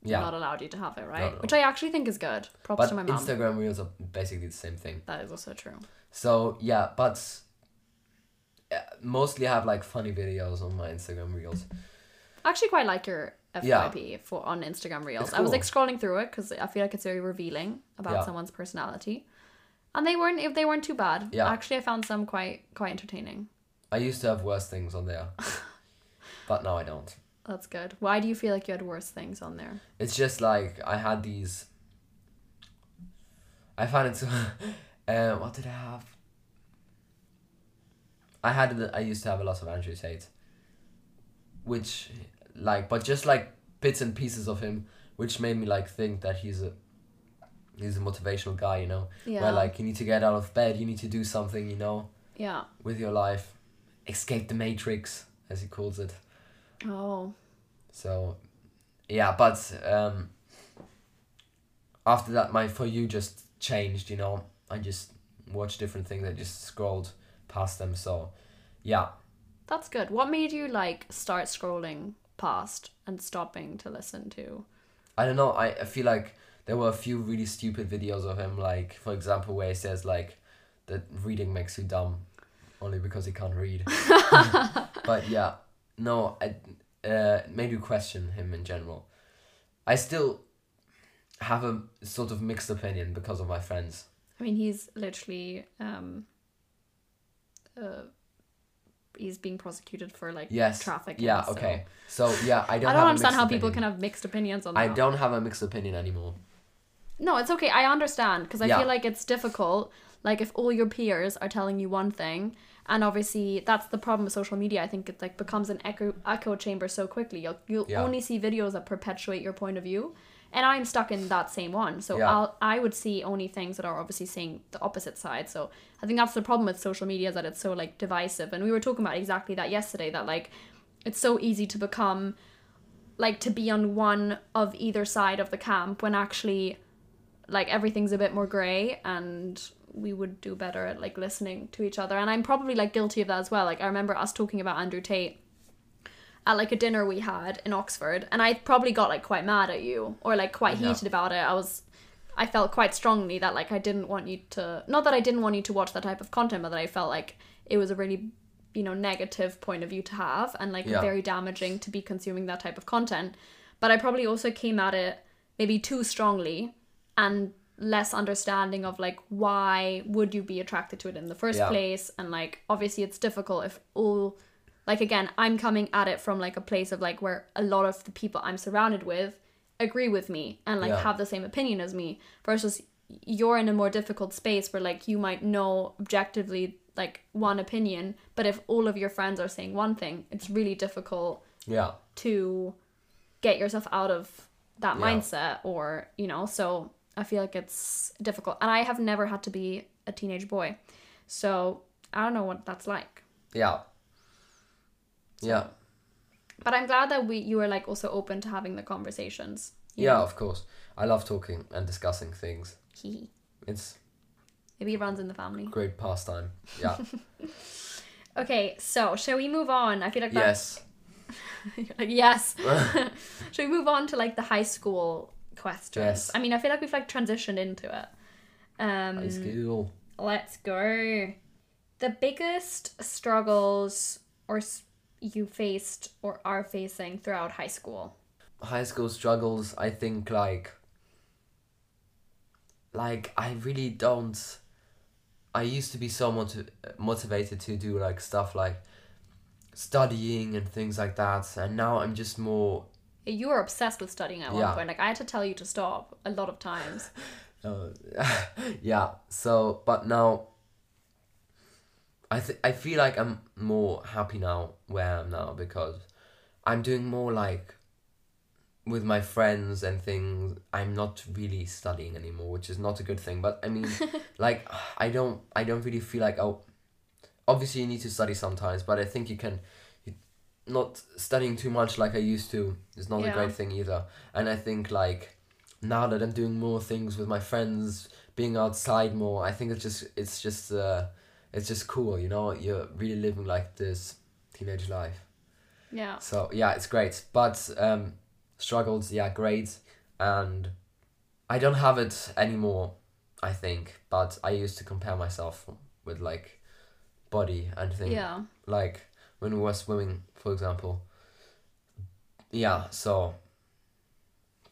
yeah not allowed you to have it, right? no. Which I actually think is good. Props but to my mom. instagram reels are basically the same thing That is also true. So yeah, but mostly I have like funny videos on my Instagram reels. I actually quite like your Yeah. FYP for on Instagram Reels. It's I was like scrolling through it because I feel like it's very revealing about Yeah. someone's personality, and they weren't if they weren't too bad. Yeah. Actually, I found some quite quite entertaining. I used to have worse things on there, but now I don't. That's good. Why do you feel like you had worse things on there? It's just like I had these. I found it so. uh, what did I have? I had. I used to have a lot of Andrew Tate. Which, like, but just like bits and pieces of him, which made me like think that he's a. He's a motivational guy, you know. Yeah. Where like you need to get out of bed, you need to do something, you know, Yeah. with your life, escape the matrix, as he calls it. Oh. So, yeah, but um, after that, my for you just changed. You know, I just watched different things. I just scrolled past them. So, yeah, That's good. What made you like start scrolling past and stopping to listen to? I don't know. I, I feel like there were a few really stupid videos of him. Like, for example, where he says like that reading makes you dumb, only because he can't read. but yeah, no, I uh, it made you question him in general. I still have a sort of mixed opinion because of my friends. I mean, he's literally um uh he's being prosecuted for like Yes. traffic. Yeah. so- Okay. So yeah, I don't. I don't understand how people can have mixed opinions on that. I that. don't have a mixed opinion anymore. No, it's okay. I understand because I Yeah. feel like it's difficult. Like if all your peers are telling you one thing, and obviously that's the problem with social media. I think it like becomes an echo echo chamber so quickly. You'll you'll Yeah. only see videos that perpetuate your point of view, and I'm stuck in that same one. So Yeah. I'll I would see only things that are obviously saying the opposite side. So I think that's the problem with social media is that it's so like divisive. And we were talking about exactly that yesterday. That like it's so easy to become like to be on one of either side of the camp when actually like everything's a bit more gray and we would do better at like listening to each other and i'm probably like guilty of that as well like i remember us talking about andrew tate at like a dinner we had in oxford and i probably got like quite mad at you or like quite Yeah. heated about it i was i felt quite strongly that like i didn't want you to not that i didn't want you to watch that type of content but that i felt like it was a really you know negative point of view to have and like Yeah. very damaging to be consuming that type of content but i probably also came at it maybe too strongly and less understanding of like why would you be attracted to it in the first Yeah. place and like obviously it's difficult if all like again i'm coming at it from like a place of like where a lot of the people i'm surrounded with agree with me and like Yeah. have the same opinion as me versus you're in a more difficult space where like you might know objectively like one opinion but if all of your friends are saying one thing it's really difficult Yeah. to get yourself out of that Yeah. mindset or you know so i feel like it's difficult and i have never had to be a teenage boy so i don't know what that's like Yeah. Yeah. but i'm glad that we you were like also open to having the conversations Yeah, know? of course. I love talking and discussing things. Hee. It's maybe it runs in the family great pastime. Yeah. okay so shall we move on i feel like that's yes. like yes shall we move on to like the high school questions Yes. i mean i feel like we've like transitioned into it um High school. Let's go. The biggest struggles or s- you faced or are facing throughout high school. High school struggles, I think like like I really don't I used to be so moti- motivated to do like stuff like studying and things like that and now I'm just more You were obsessed with studying at one Yeah. point. Like I had to tell you to stop a lot of times. Uh, yeah. So, but now, I th- I feel like I'm more happy now where I am now because I'm doing more like with my friends and things. I'm not really studying anymore, which is not a good thing. But I mean, like I don't I don't really feel like oh, obviously you need to study sometimes, but I think you can. Not studying too much like I used to is not a great thing either. And I think like now that I'm doing more things with my friends, being outside more, I think it's just it's just uh it's just cool, you know. You're really living like this teenage life. Yeah. So yeah, it's great. But um, struggles, yeah, great, and I don't have it anymore. I think, but I used to compare myself with like body and things Yeah. like when we were swimming, for example. Yeah, so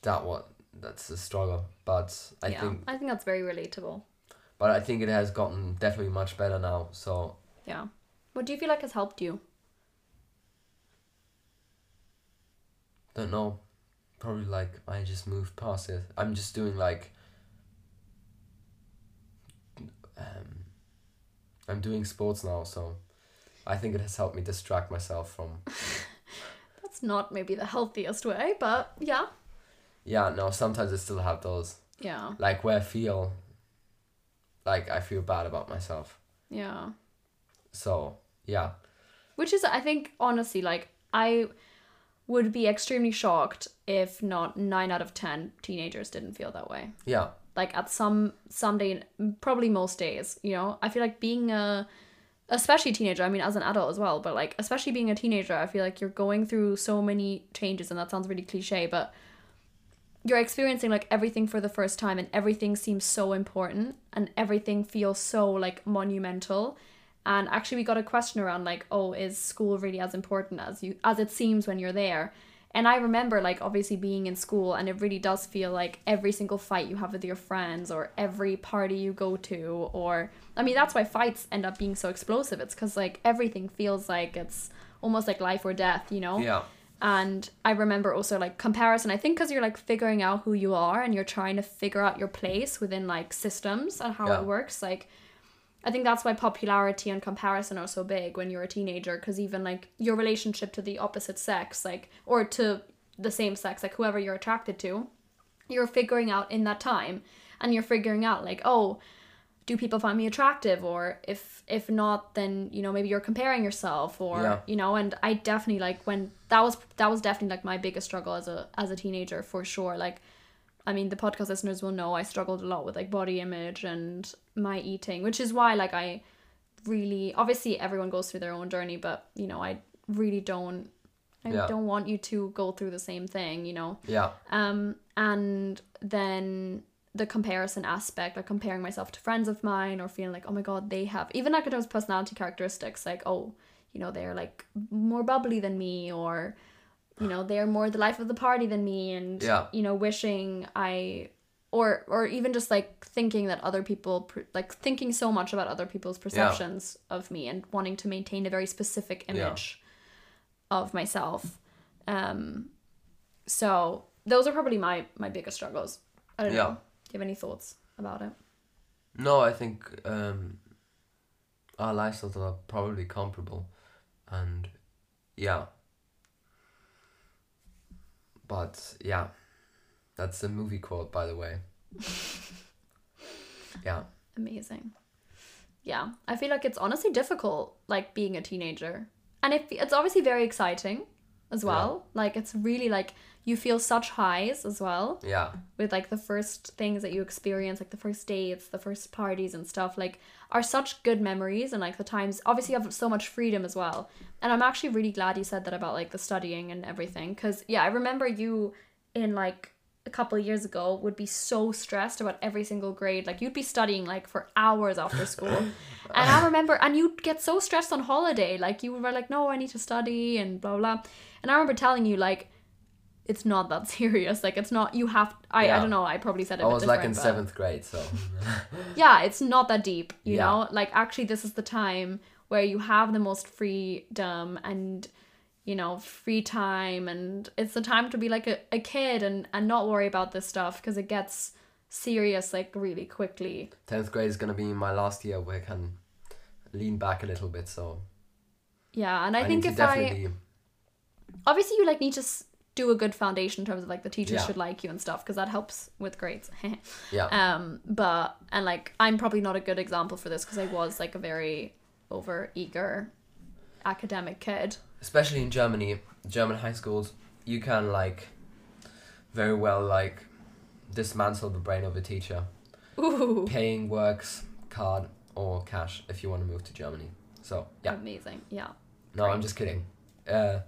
that what that's a struggle, but I yeah. think, I think that's very relatable. but I think it has gotten definitely much better now. So Yeah. What do you feel like has helped you? don't know. Probably like I just moved past it. I'm just doing like. Um, I'm doing sports now, so I think it has helped me distract myself from. That's not maybe the healthiest way, but yeah. Yeah, no. Sometimes I still have those Yeah. like where I feel. Like I feel bad about myself. Yeah. So yeah, Which is, I think, honestly, like, I would be extremely shocked if not nine out of 10 teenagers didn't feel that way. yeah, Like, at some, some day, probably most days, you know? I feel like being a, especially teenager, I mean, as an adult as well, but like, especially being a teenager, I feel like you're going through so many changes, and that sounds really cliche, but you're experiencing like everything for the first time and everything seems so important and everything feels so like monumental. And actually we got a question around like oh is school really as important as you as it seems when you're there? And i remember like obviously being in school and it really does feel like every single fight you have with your friends or every party you go to or i mean that's why fights end up being so explosive it's because like everything feels like it's almost like life or death you know yeah, and I remember also like comparison. I think because you're like figuring out who you are and you're trying to figure out your place within like systems and how Yeah. it works. Like, I think that's why popularity and comparison are so big when you're a teenager. Because even like your relationship to the opposite sex, like or to the same sex, like whoever you're attracted to, you're figuring out in that time, and you're figuring out like oh do people find me attractive or if if not then you know maybe you're comparing yourself or Yeah. you know and i definitely like when that was that was definitely like my biggest struggle as a as a teenager for sure like i mean the podcast listeners will know i struggled a lot with like body image and my eating which is why like i really obviously everyone goes through their own journey but you know i really don't i Yeah. don't want you to go through the same thing you know yeah, um and then the comparison aspect like comparing myself to friends of mine or feeling like oh my god they have even terms personality characteristics like oh you know they're like more bubbly than me or you know they're more the life of the party than me and Yeah. you know wishing i or or even just like thinking that other people per- like thinking so much about other people's perceptions of me and wanting to maintain a very specific image of myself. Um so those are probably my my biggest struggles. I don't Yeah. know you have any thoughts about it? No, I think um, our lifestyles are probably comparable, and yeah. But yeah, that's a movie quote, by the way. yeah, amazing. Yeah. I feel like it's honestly difficult like being a teenager. And it, it's obviously very exciting as well. Like it's really like you feel such highs as well yeah, with like the first things that you experience like the first dates the first parties and stuff like are such good memories and like the times obviously you have so much freedom as well. And i'm actually really glad you said that about like the studying and everything because yeah i remember you in like a couple of years ago would be so stressed about every single grade. Like you'd be studying like for hours after school. And i remember and you'd get so stressed on holiday. Like you were like no i need to study and blah blah and i remember telling you like it's not that serious. Like it's not. You have. I. I don't know. I probably said it. I was like in seventh grade, so Yeah, it's not that deep. You Yeah. know, like actually, this is the time where you have the most freedom and you know free time, and it's the time to be like a, a kid and and not worry about this stuff because it gets serious like really quickly. tenth grade is gonna be my last year where I can lean back a little bit. So Yeah, and I, I, think if to I definitely obviously you like need to s- do a good foundation in terms of like the teachers Yeah. should like you and stuff because that helps with grades. yeah um but and like i'm probably not a good example for this because i was like a very over eager academic kid especially in Germany, German high schools, you can like very well like dismantle the brain of a teacher. Ooh, Paying works card or cash if you want to move to Germany. So yeah, amazing yeah no, I'm just kidding. Uh,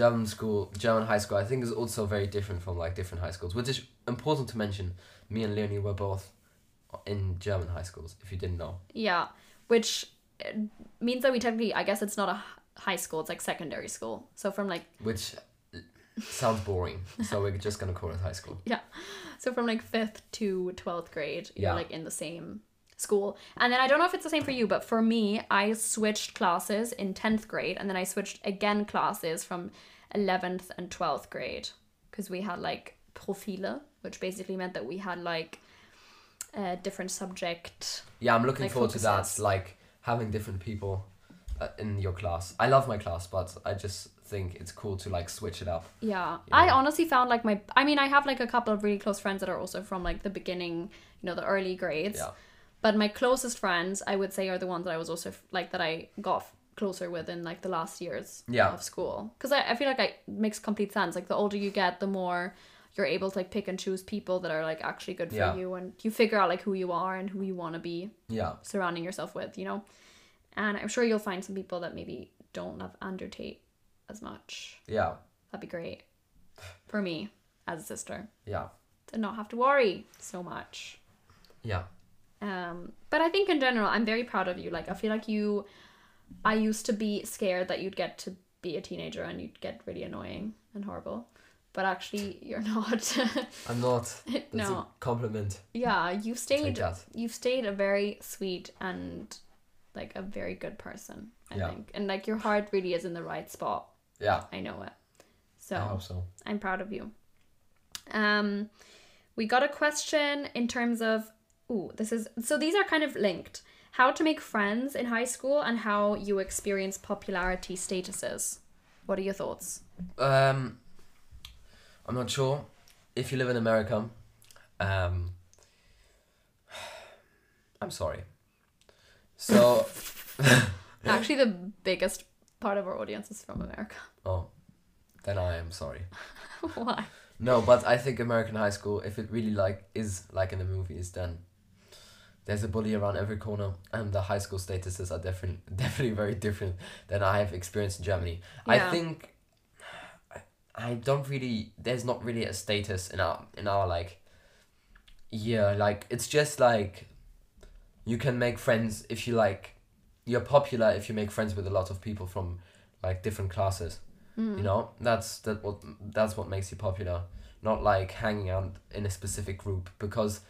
German school, German high school, I think is also very different from like different high schools, which is important to mention. Me and Leonie were both in German high schools. If you didn't know, yeah which uh, means that we technically i guess it's not a high school it's like secondary school so from like which sounds boring, so we're just gonna call it high school. yeah so from like fifth to 12th grade you're Yeah. like in the same school and then i don't know if it's the same for you but for me i switched classes in 10th grade and then i switched again classes from 11th and 12th grade because we had like profile, which basically meant that we had like a different subject. Yeah, I'm looking Like forward to that. Like having different people uh, in your class. I love my class, but I just think it's cool to like switch it up. Yeah. I honestly found like my I mean I have like a couple of really close friends that are also from like the beginning, you know, the early grades. Yeah. But my closest friends, I would say, are the ones that I was also like that I got closer with in like the last years Yeah. of school. Because I, I feel like I, it makes complete sense. Like the older you get, the more you're able to like pick and choose people that are like actually good for Yeah. you, and you figure out like who you are and who you want to be Yeah. surrounding yourself with, you know. And I'm sure you'll find some people that maybe don't love Andrew Tate as much. Yeah. That'd be great for me as a sister Yeah. to not have to worry so much. Yeah. Um, but I think in general, I'm very proud of you. Like, I feel like you, I used to be scared that you'd get to be a teenager and you'd get really annoying and horrible. But actually, you're not. I'm not. That's No. a compliment. yeah, you've stayed. You've stayed a very sweet and like a very good person. I Yeah. think, and like your heart really is in the right spot. Yeah. I know it. So I hope so. I'm proud of you. Um, we got a question in terms of, ooh, this is so these are kind of linked. How to make friends in high school and how you experience popularity statuses. What are your thoughts? Um, I'm not sure if you live in America. Um, I'm sorry. So, Actually, the biggest part of our audience is from America. oh, then I am sorry. Why? No, but I think American high school, if it really like is like in the movies, then there's a bully around every corner, and the high school statuses are different, definitely very different than I have experienced in Germany. I think I- don't really. There's not really a status in our in our like. Yeah, like it's just like you can make friends if you like. You're popular if you make friends with a lot of people from like different classes. You mm. know, that's that what that's what makes you popular. Not like hanging out in a specific group because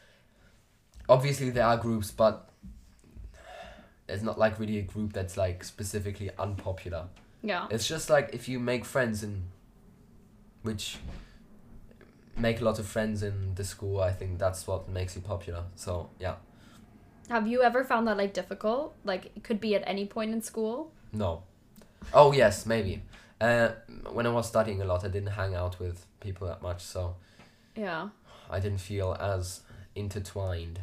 obviously there are groups, but it's not like really a group that's like specifically unpopular. Yeah. It's just like if you make friends in which make a lot of friends in the school, I think that's what makes you popular. So yeah. Have you ever found that like difficult? Like it could be at any point in school. No. Oh yes, maybe. Uh, when I was studying a lot, I didn't hang out with people that much, so Yeah. I didn't feel as intertwined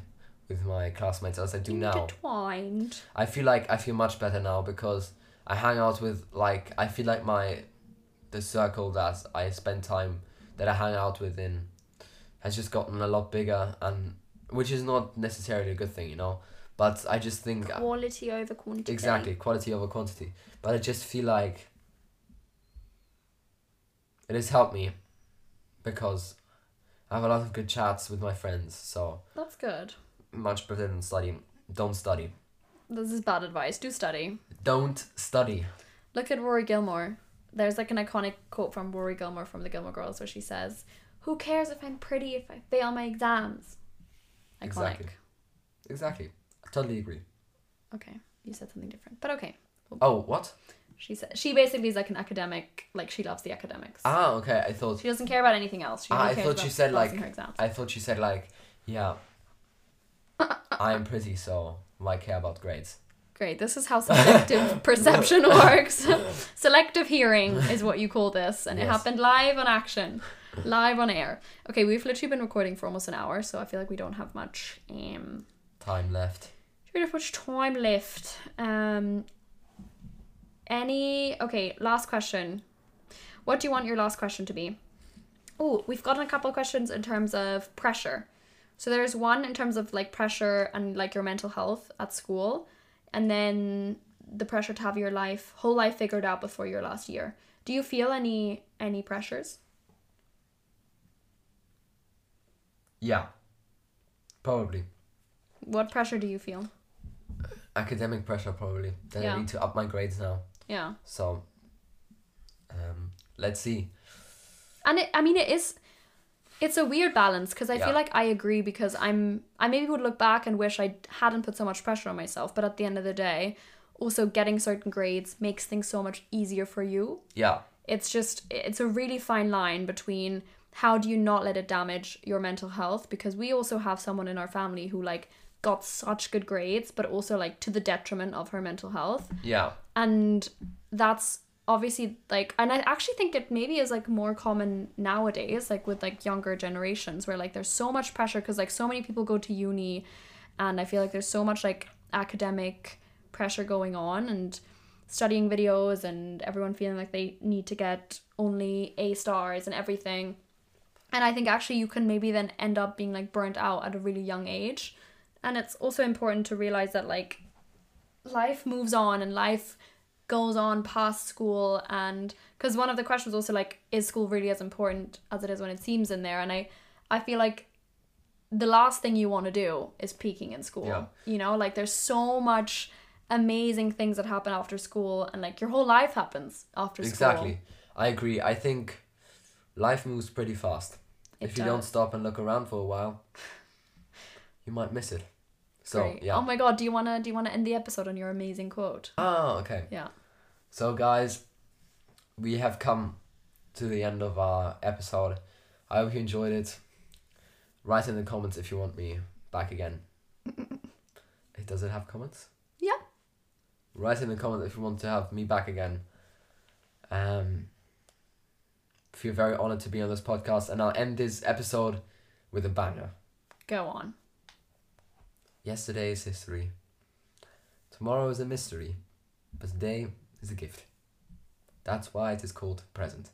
with my classmates as I do now. Intertwined. I feel like I feel much better now because I hang out with like I feel like my the circle that I spend time that I hang out with in has just gotten a lot bigger and which is not necessarily a good thing, you know. But I just think uh, Quality over quantity. exactly quality over quantity. But I just feel like it has helped me because I have a lot of good chats with my friends. So That's good. Much better than studying. Don't study. This is bad advice. Do study. Don't study. Look at Rory Gilmore. There's like an iconic quote from Rory Gilmore from the Gilmore Girls where she says, Who cares if I'm pretty if I fail my exams? Iconic. Exactly. Exactly. I totally agree. Okay. You said something different. But okay. Oh, what? She said she basically is like an academic, like she loves the academics. Ah, okay. I thought. She doesn't care about anything else. She Ah, I thought she said like. her exams. I thought you said like, yeah. I am pretty, so why care about grades? Great. This is how selective perception works. selective hearing is what you call this, and it happened live on action, live on air. Okay, we've literally been recording for almost an hour, so I feel like we don't have much um Time left. we don't have much time left. Um any okay, last question. What do you want your last question to be? Oh, we've gotten a couple of questions in terms of pressure. So there's one in terms of like pressure and like your mental health at school, and then the pressure to have your life whole life figured out before your last year. Do you feel any any pressures? Yeah. Probably. What pressure do you feel? Academic pressure, probably. Then Yeah. I need to up my grades now. Yeah. So. Um, let's see. and it, I mean it is it's a weird balance because I Yeah. feel like I agree because I'm I maybe would look back and wish I hadn't put so much pressure on myself but at the end of the day also getting certain grades makes things so much easier for you Yeah. it's just it's a really fine line between how do you not let it damage your mental health because we also have someone in our family who like got such good grades but also like to the detriment of her mental health Yeah. and that's obviously like and i actually think it maybe is like more common nowadays like with like younger generations where like there's so much pressure because like so many people go to uni and i feel like there's so much like academic pressure going on and studying videos and everyone feeling like they need to get only a stars and everything. And i think actually you can maybe then end up being like burnt out at a really young age. And it's also important to realize that like life moves on and life goes on past school and because one of the questions was also like is school really as important as it is when it seems in there and i i feel like the last thing you want to do is peaking in school Yeah. you know like there's so much amazing things that happen after school and like your whole life happens after school Exactly. I agree. I think life moves pretty fast. It if you don't stop and look around for a while, you might miss it. So Great. yeah. oh my god do you want to do you want to end the episode on your amazing quote oh, okay. yeah So guys, we have come to the end of our episode. I hope you enjoyed it. Write in the comments if you want me back again. It Does it have comments? yeah Write in the comments if you want to have me back again. Um, feel very honored to be on this podcast, and I'll end this episode with a banger. go on Yesterday is history. Tomorrow is a mystery, but today is a gift. That's why it is called present.